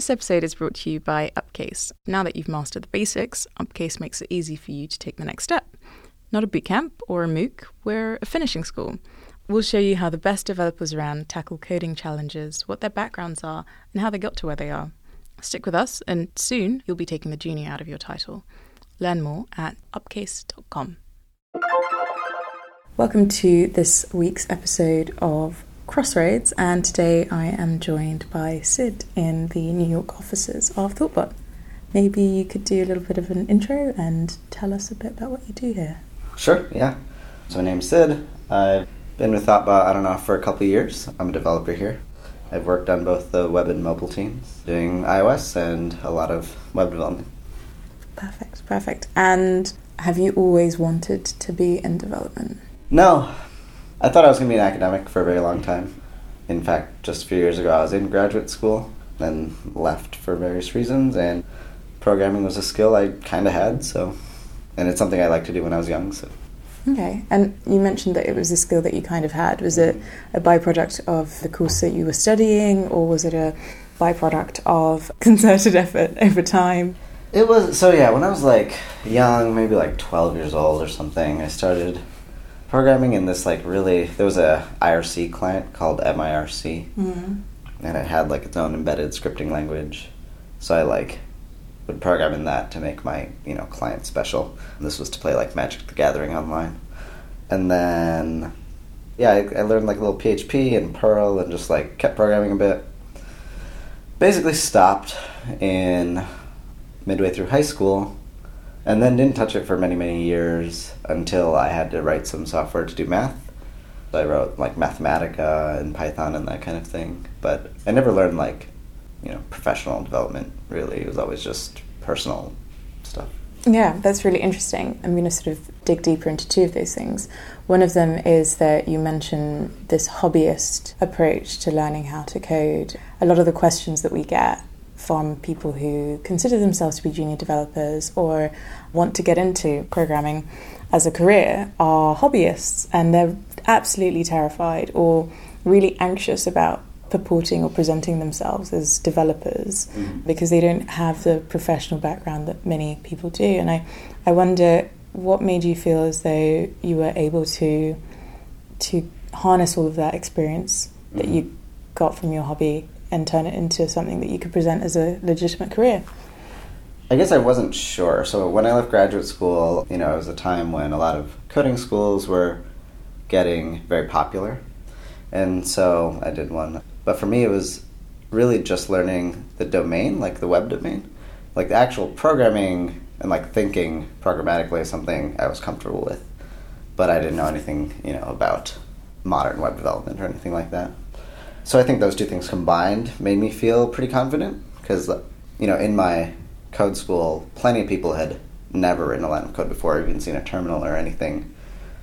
This episode is brought to you by Upcase. Now that you've mastered the basics, Upcase makes it easy for you to take the next step. Not a bootcamp or a MOOC, we're a finishing school. We'll show you how the best developers around tackle coding challenges, what their backgrounds are, and how they got to where they are. Stick with us, and soon you'll be taking the junior out of your title. Learn more at upcase.com. Welcome to this week's episode of Crossroads, and today I am joined by Sid in the New York offices of Thoughtbot. Maybe you could do a little bit of an intro and tell us a bit about what you do here. Sure, yeah. So my name's Sid. I've been with Thoughtbot, I don't know, for a couple of years. I'm a developer here. I've worked on both the web and mobile teams, doing iOS and a lot of web development. Perfect, perfect. And have you always wanted to be in development? No, I thought I was going to be an academic for a very long time. In fact, just a few years ago, I was in graduate school, then left for various reasons, and programming was a skill I kind of had, so, and it's something I liked to do when I was young, so. Okay, and you mentioned that it was a skill that you kind of had. Was it a byproduct of the course that you were studying, or was it a byproduct of concerted effort over time? It was, so yeah, when I was like young, maybe like 12 years old or something, I started programming in this like really there was a IRC client called MIRC, mm-hmm. and it had like its own embedded scripting language. So I like would program in that to make my you know client special. And this was to play like Magic the Gathering online, and then yeah, I, I learned like a little PHP and Perl and just like kept programming a bit. Basically stopped in midway through high school and then didn't touch it for many many years until I had to write some software to do math. I wrote like Mathematica and Python and that kind of thing, but I never learned like you know professional development. Really, it was always just personal stuff. Yeah, that's really interesting. I'm going to sort of dig deeper into two of those things. One of them is that you mention this hobbyist approach to learning how to code. A lot of the questions that we get from people who consider themselves to be junior developers or want to get into programming as a career are hobbyists and they're absolutely terrified or really anxious about purporting or presenting themselves as developers mm-hmm. because they don't have the professional background that many people do. And I, I wonder what made you feel as though you were able to to harness all of that experience mm-hmm. that you got from your hobby and turn it into something that you could present as a legitimate career? I guess I wasn't sure. So when I left graduate school, you know, it was a time when a lot of coding schools were getting very popular. And so I did one. But for me, it was really just learning the domain, like the web domain. Like the actual programming and like thinking programmatically is something I was comfortable with. But I didn't know anything, you know, about modern web development or anything like that. So I think those two things combined made me feel pretty confident because, you know, in my code school, plenty of people had never written a line of code before, or even seen a terminal or anything.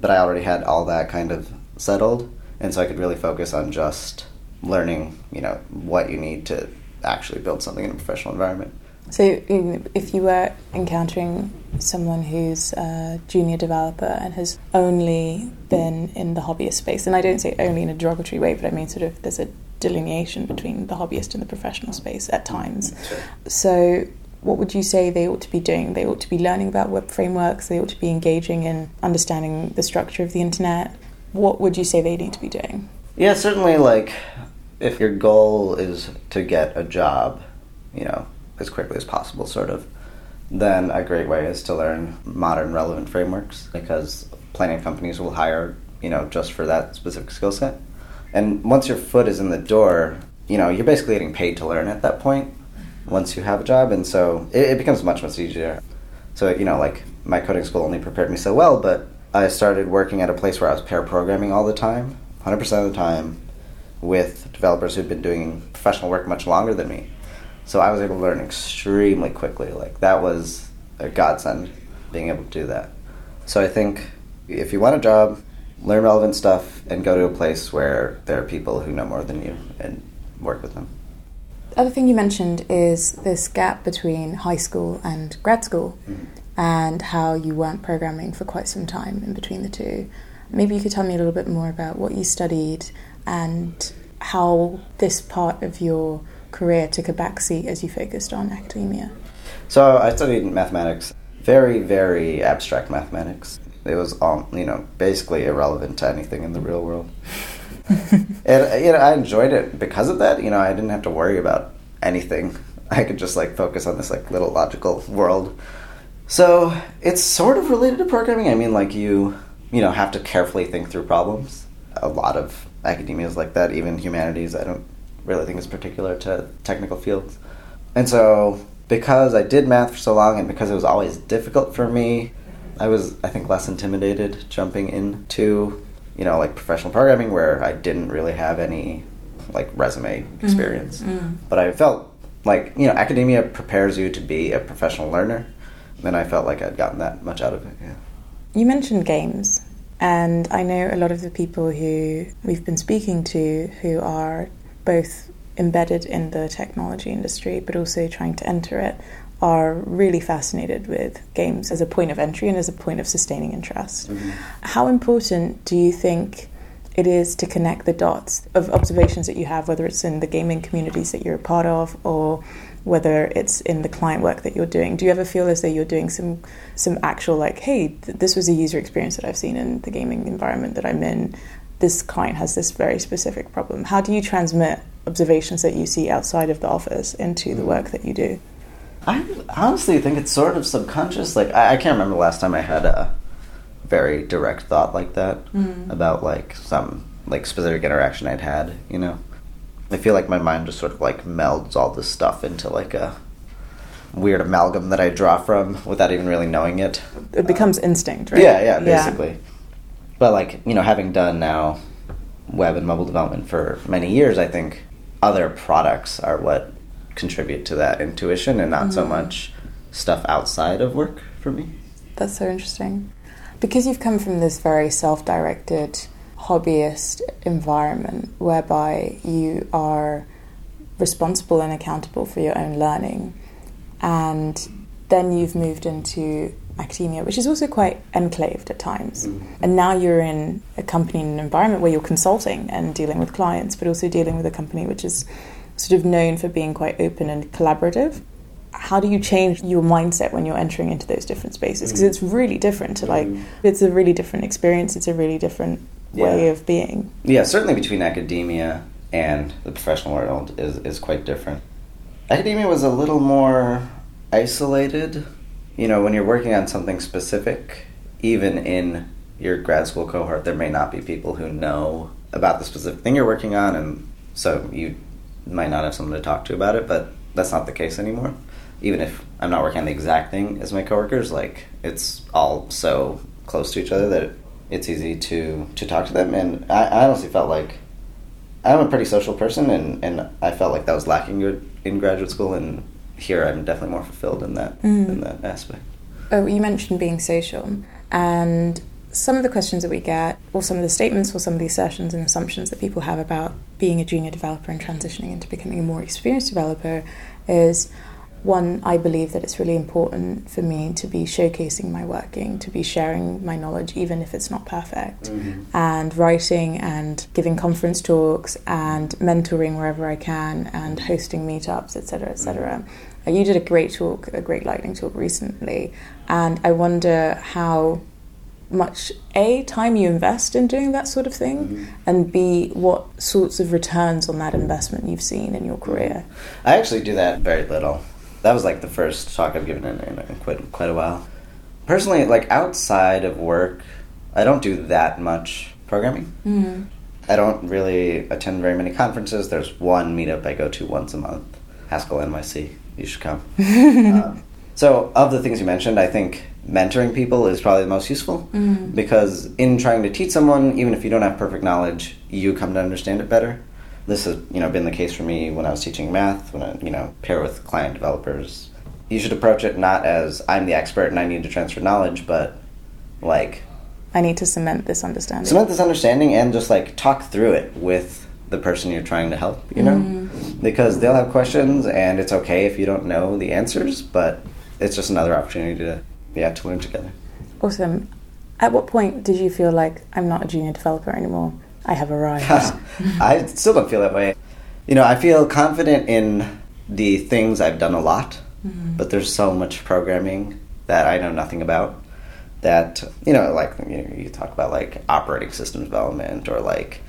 But I already had all that kind of settled, and so I could really focus on just learning, you know, what you need to actually build something in a professional environment. So, if you were encountering someone who's a junior developer and has only been in the hobbyist space, and I don't say only in a derogatory way, but I mean sort of there's a delineation between the hobbyist and the professional space at times. So, what would you say they ought to be doing? They ought to be learning about web frameworks, they ought to be engaging in understanding the structure of the internet. What would you say they need to be doing? Yeah, certainly, like, if your goal is to get a job, you know, as quickly as possible, sort of, then a great way is to learn modern relevant frameworks because of companies will hire, you know, just for that specific skill set. And once your foot is in the door, you know, you're basically getting paid to learn at that point once you have a job. And so it, it becomes much, much easier. So, you know, like my coding school only prepared me so well, but I started working at a place where I was pair programming all the time, 100% of the time, with developers who'd been doing professional work much longer than me. So I was able to learn extremely quickly. Like that was a godsend being able to do that. So I think if you want a job, learn relevant stuff and go to a place where there are people who know more than you and work with them. The other thing you mentioned is this gap between high school and grad school mm-hmm. and how you weren't programming for quite some time in between the two. Maybe you could tell me a little bit more about what you studied and how this part of your career took a backseat as you focused on academia? So I studied mathematics, very, very abstract mathematics. It was all, you know, basically irrelevant to anything in the real world. and uh, you know, I enjoyed it because of that. You know, I didn't have to worry about anything. I could just like focus on this like little logical world. So it's sort of related to programming. I mean, like you, you know, have to carefully think through problems. A lot of academia is like that. Even humanities, I don't really think is particular to technical fields. And so, because I did math for so long, and because it was always difficult for me, I was, I think, less intimidated jumping into you know, like professional programming where I didn't really have any like resume mm-hmm. experience. Mm-hmm. But I felt like, you know, academia prepares you to be a professional learner. And I felt like I'd gotten that much out of it, yeah. You mentioned games, and I know a lot of the people who we've been speaking to who are both embedded in the technology industry but also trying to enter it are really fascinated with games as a point of entry and as a point of sustaining interest. Mm-hmm. How important do you think it is to connect the dots of observations that you have, whether it's in the gaming communities that you're a part of or whether it's in the client work that you're doing? Do you ever feel as though you're doing some some actual like, hey, th- this was a user experience that I've seen in the gaming environment that I'm in. This client has this very specific problem. How do you transmit observations that you see outside of the office into the work that you do? I honestly think it's sort of subconscious. Like I, I can't remember the last time I had a very direct thought like that mm. about like some like specific interaction I'd had. You know, I feel like my mind just sort of like melds all this stuff into like a weird amalgam that I draw from without even really knowing it. It becomes um, instinct, right? Yeah, yeah, basically. Yeah. But like you know, having done now web and mobile development for many years, I think other products are what contribute to that intuition and not mm-hmm. so much stuff outside of work for me. That's so interesting. Because you've come from this very self directed, hobbyist environment whereby you are responsible and accountable for your own learning, and then you've moved into academia, which is also quite enclaved at times. Mm-hmm. And now you're in a company in an environment where you're consulting and dealing with clients, but also dealing with a company which is sort of known for being quite open and collaborative. How do you change your mindset when you're entering into those different spaces? Because mm. it's really different to like, mm. it's a really different experience, it's a really different yeah. way of being. Yeah, certainly between academia and the professional world is, is quite different. Academia was a little more isolated. You know, when you're working on something specific, even in your grad school cohort, there may not be people who know about the specific thing you're working on, and so you might not have someone to talk to about it, but that's not the case anymore. Even if I'm not working on the exact thing as my coworkers, like it's all so close to each other that it's easy to to talk to them. And I, I honestly felt like I'm a pretty social person, and and I felt like that was lacking in graduate school, and here I'm definitely more fulfilled in that mm. in that aspect. Oh, you mentioned being social, and some of the questions that we get, or some of the statements, or some of the assertions and assumptions that people have about being a junior developer and transitioning into becoming a more experienced developer is one, I believe that it's really important for me to be showcasing my working, to be sharing my knowledge, even if it's not perfect, mm-hmm. and writing and giving conference talks and mentoring wherever I can and hosting meetups, etc., etc. Mm-hmm. You did a great talk, a great lightning talk recently, and I wonder how much a time you invest in doing that sort of thing mm-hmm. and b what sorts of returns on that investment you've seen in your career. I actually do that very little. That was like the first talk i've given in, in quite, quite a while. Personally like outside of work i don't do that much programming. Mm-hmm. i don't really attend very many conferences. There's one meetup i go to once a month haskell nyc you should come. Um, so of the things you mentioned i think mentoring people is probably the most useful mm-hmm. because in trying to teach someone even if you don't have perfect knowledge you come to understand it better. This has you know been the case for me when i was teaching math when i you know pair with client developers. You should approach it not as i'm the expert and i need to transfer knowledge but like i need to cement this understanding. cement this understanding and just like talk through it with the person you're trying to help you know? Mm-hmm. Because they'll have questions and it's okay if you don't know the answers but it's just another opportunity to yeah, to learn together. Awesome. At what point did you feel like I'm not a junior developer anymore? I have arrived. I still don't feel that way. you know, I feel confident in the things I've done a lot, mm-hmm. but there's so much programming that I know nothing about. That you know, like you, know, you talk about like operating system development or like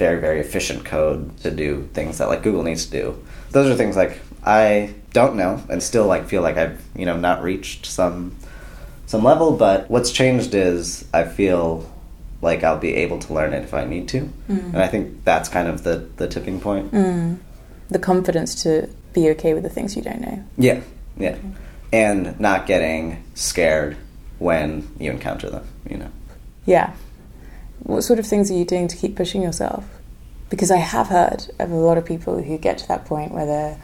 very very efficient code to do things that like Google needs to do. Those are things like I don't know and still like feel like I've you know not reached some some level. But what's changed is I feel like I'll be able to learn it if I need to, mm. and I think that's kind of the the tipping point. Mm. The confidence to be okay with the things you don't know. Yeah, yeah, and not getting scared when you encounter them. You know. Yeah. What sort of things are you doing to keep pushing yourself? Because I have heard of a lot of people who get to that point where they're,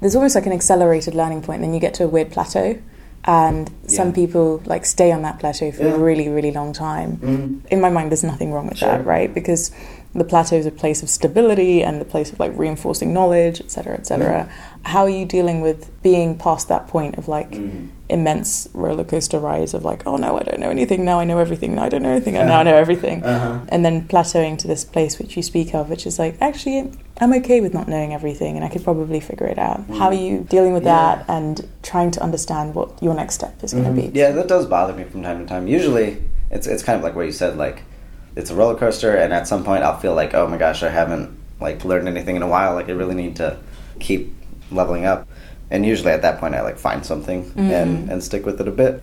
there's almost like an accelerated learning point, then you get to a weird plateau. And some people like stay on that plateau for Yeah. a really, really long time. Mhm. In my mind, there's nothing wrong with Sure. that, right? Because the plateau is a place of stability and the place of like reinforcing knowledge, et cetera, et cetera. How are you dealing with being past that point of like Mm. immense roller coaster rides of like, oh no, I don't know anything, now I know everything, now I don't know anything, and now I know everything. Uh-huh. And then plateauing to this place which you speak of, which is like, actually, I'm okay with not knowing everything and I could probably figure it out. How are you dealing with Yeah. that and trying to understand what your next step is going to be? Yeah, that does bother me from time to time. Usually, it's it's kind of like what you said, like it's a roller coaster, and at some point, I'll feel like, oh my gosh, I haven't like learned anything in a while. Like I really need to keep leveling up. And usually, at that point, I like find something mm-hmm. and and stick with it a bit.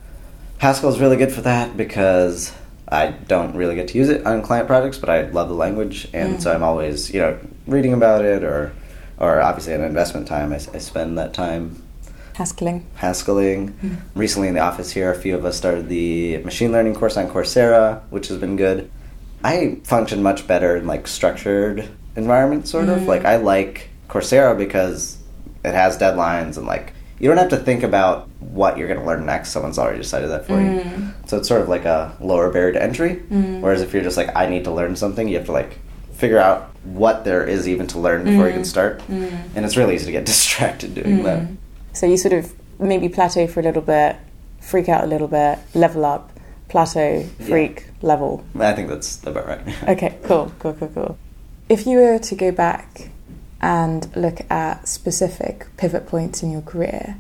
Haskell is really good for that because I don't really get to use it on client projects, but I love the language, and so mm-hmm. I'm always you know reading about it or or obviously at investment time, I, I spend that time Haskelling. Haskelling. Mm-hmm. Recently in the office here, a few of us started the machine learning course on Coursera, which has been good. I function much better in like structured environments, sort of. Like I like Coursera because it has deadlines and like you don't have to think about what you're going to learn next. Someone's already decided that for you. Mm. So it's sort of like a lower barrier to entry. Mm. Whereas if you're just like, I need to learn something, you have to like figure out what there is even to learn before you can mm. start. And it's really easy to get distracted doing that. So you sort of maybe plateau for a little bit, freak out a little bit, level up, plateau, freak, level. I think that's about right. Okay, cool, cool, cool, cool. If you were to go back and look at specific pivot points in your career,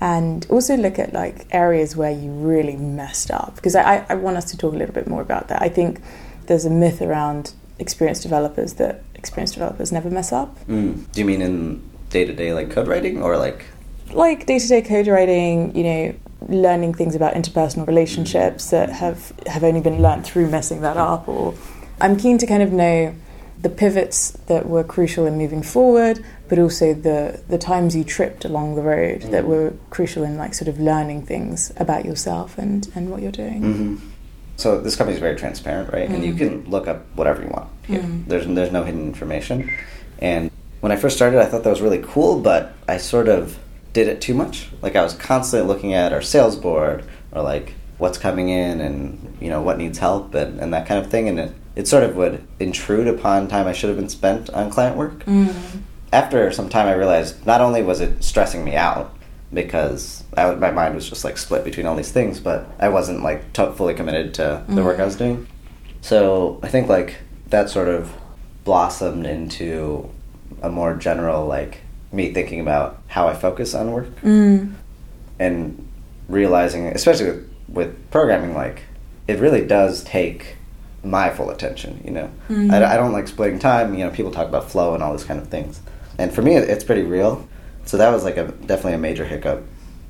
and also look at like areas where you really messed up, because I, I- I want us to talk a little bit more about that. I think there's a myth around experienced developers that experienced developers never mess up. Mm. Do you mean in day to day like code writing or like? like day to day code writing, you know, learning things about interpersonal relationships that have have only been learned through messing that up. Or I'm keen to kind of know the pivots that were crucial in moving forward, but also the the times you tripped along the road that mm-hmm. were crucial in like sort of learning things about yourself and and what you're doing. hmm So this company is very transparent, right? And you mm. can look up whatever you want. Here. Mm-hmm. There's there's no hidden information. And when I first started, I thought that was really cool, but I sort of did it too much. Like I was constantly looking at our sales board or like what's coming in and you know what needs help and, and that kind of thing and it, it sort of would intrude upon time I should have been spent on client work. Mm-hmm. After some time I realized not only was it stressing me out because I, my mind was just like split between all these things, but I wasn't like to- fully committed to the work I was mm-hmm. doing. So I think like that sort of blossomed into a more general like me thinking about how I focus on work mm. and realizing, especially with, with programming, like it really does take my full attention. You know, mm-hmm. I, I don't like splitting time. You know, people talk about flow and all these kind of things, and for me, it, it's pretty real. So that was like a definitely a major hiccup,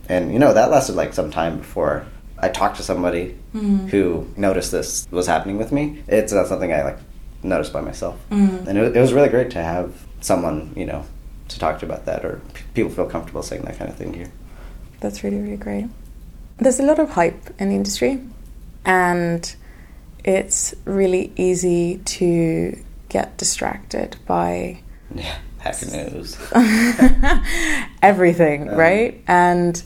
and you know that lasted like some time before I talked to somebody mm-hmm. who noticed this was happening with me. It's not something I like noticed by myself, mm-hmm. and it, was- it was really great to have someone you know to talk to about that, or p- people feel comfortable saying that kind of thing here. That's really, really great. There's a lot of hype in the industry, and it's really easy to get distracted by Yeah, News. everything, Um, right? And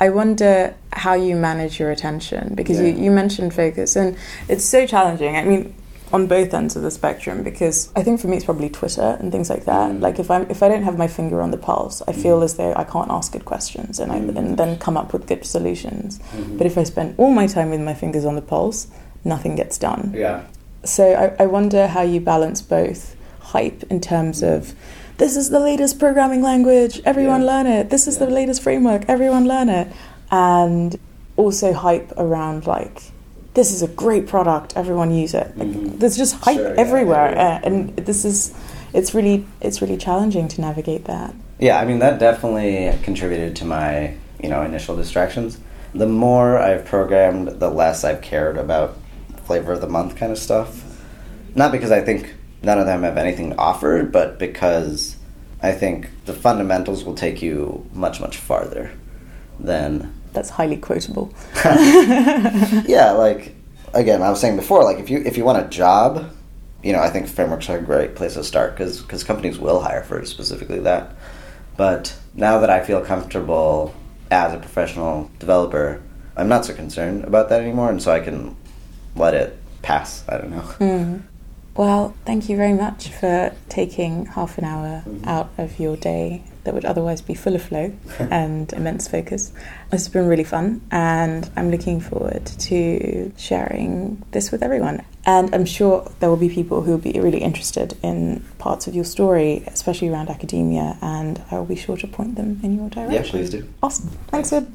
I wonder how you manage your attention because you, Yeah. you mentioned focus, and it's so challenging. I mean, on both ends of the spectrum, because I think for me it's probably Twitter and things like that. Mm. Like if I'm if I don't have my finger on the pulse, I feel as though I can't ask good questions and I Mm. and then come up with good solutions. Mhm. But if I spend all my time with my fingers on the pulse, nothing gets done. Yeah. So I, I wonder how you balance both hype in terms of this is the latest programming language, everyone Yeah. learn it. This is the latest framework, everyone learn it. And also hype around like, this is a great product, everyone use it. Like, Mhm. There's just hype Sure, yeah, everywhere, uh, and this is it's really it's really challenging to navigate that. Yeah, I mean that definitely contributed to my you know initial distractions. The more I've programmed, the less I've cared about flavor of the month kind of stuff. Not because I think none of them have anything to offer, but because I think the fundamentals will take you much much farther than That's highly quotable. yeah, like again, I was saying before, like if you if you want a job, you know, I think frameworks are a great place to start because because companies will hire for specifically that. But now that I feel comfortable as a professional developer, I'm not so concerned about that anymore, and so I can let it pass. I don't know. Mm. Well, thank you very much for taking half an hour Mhm. out of your day that would otherwise be full of flow and immense focus. This has been really fun, and I'm looking forward to sharing this with everyone. And I'm sure there will be people who will be really interested in parts of your story, especially around academia, and I will be sure to point them in your direction. Yeah, please do. Awesome. Thanks, Sid.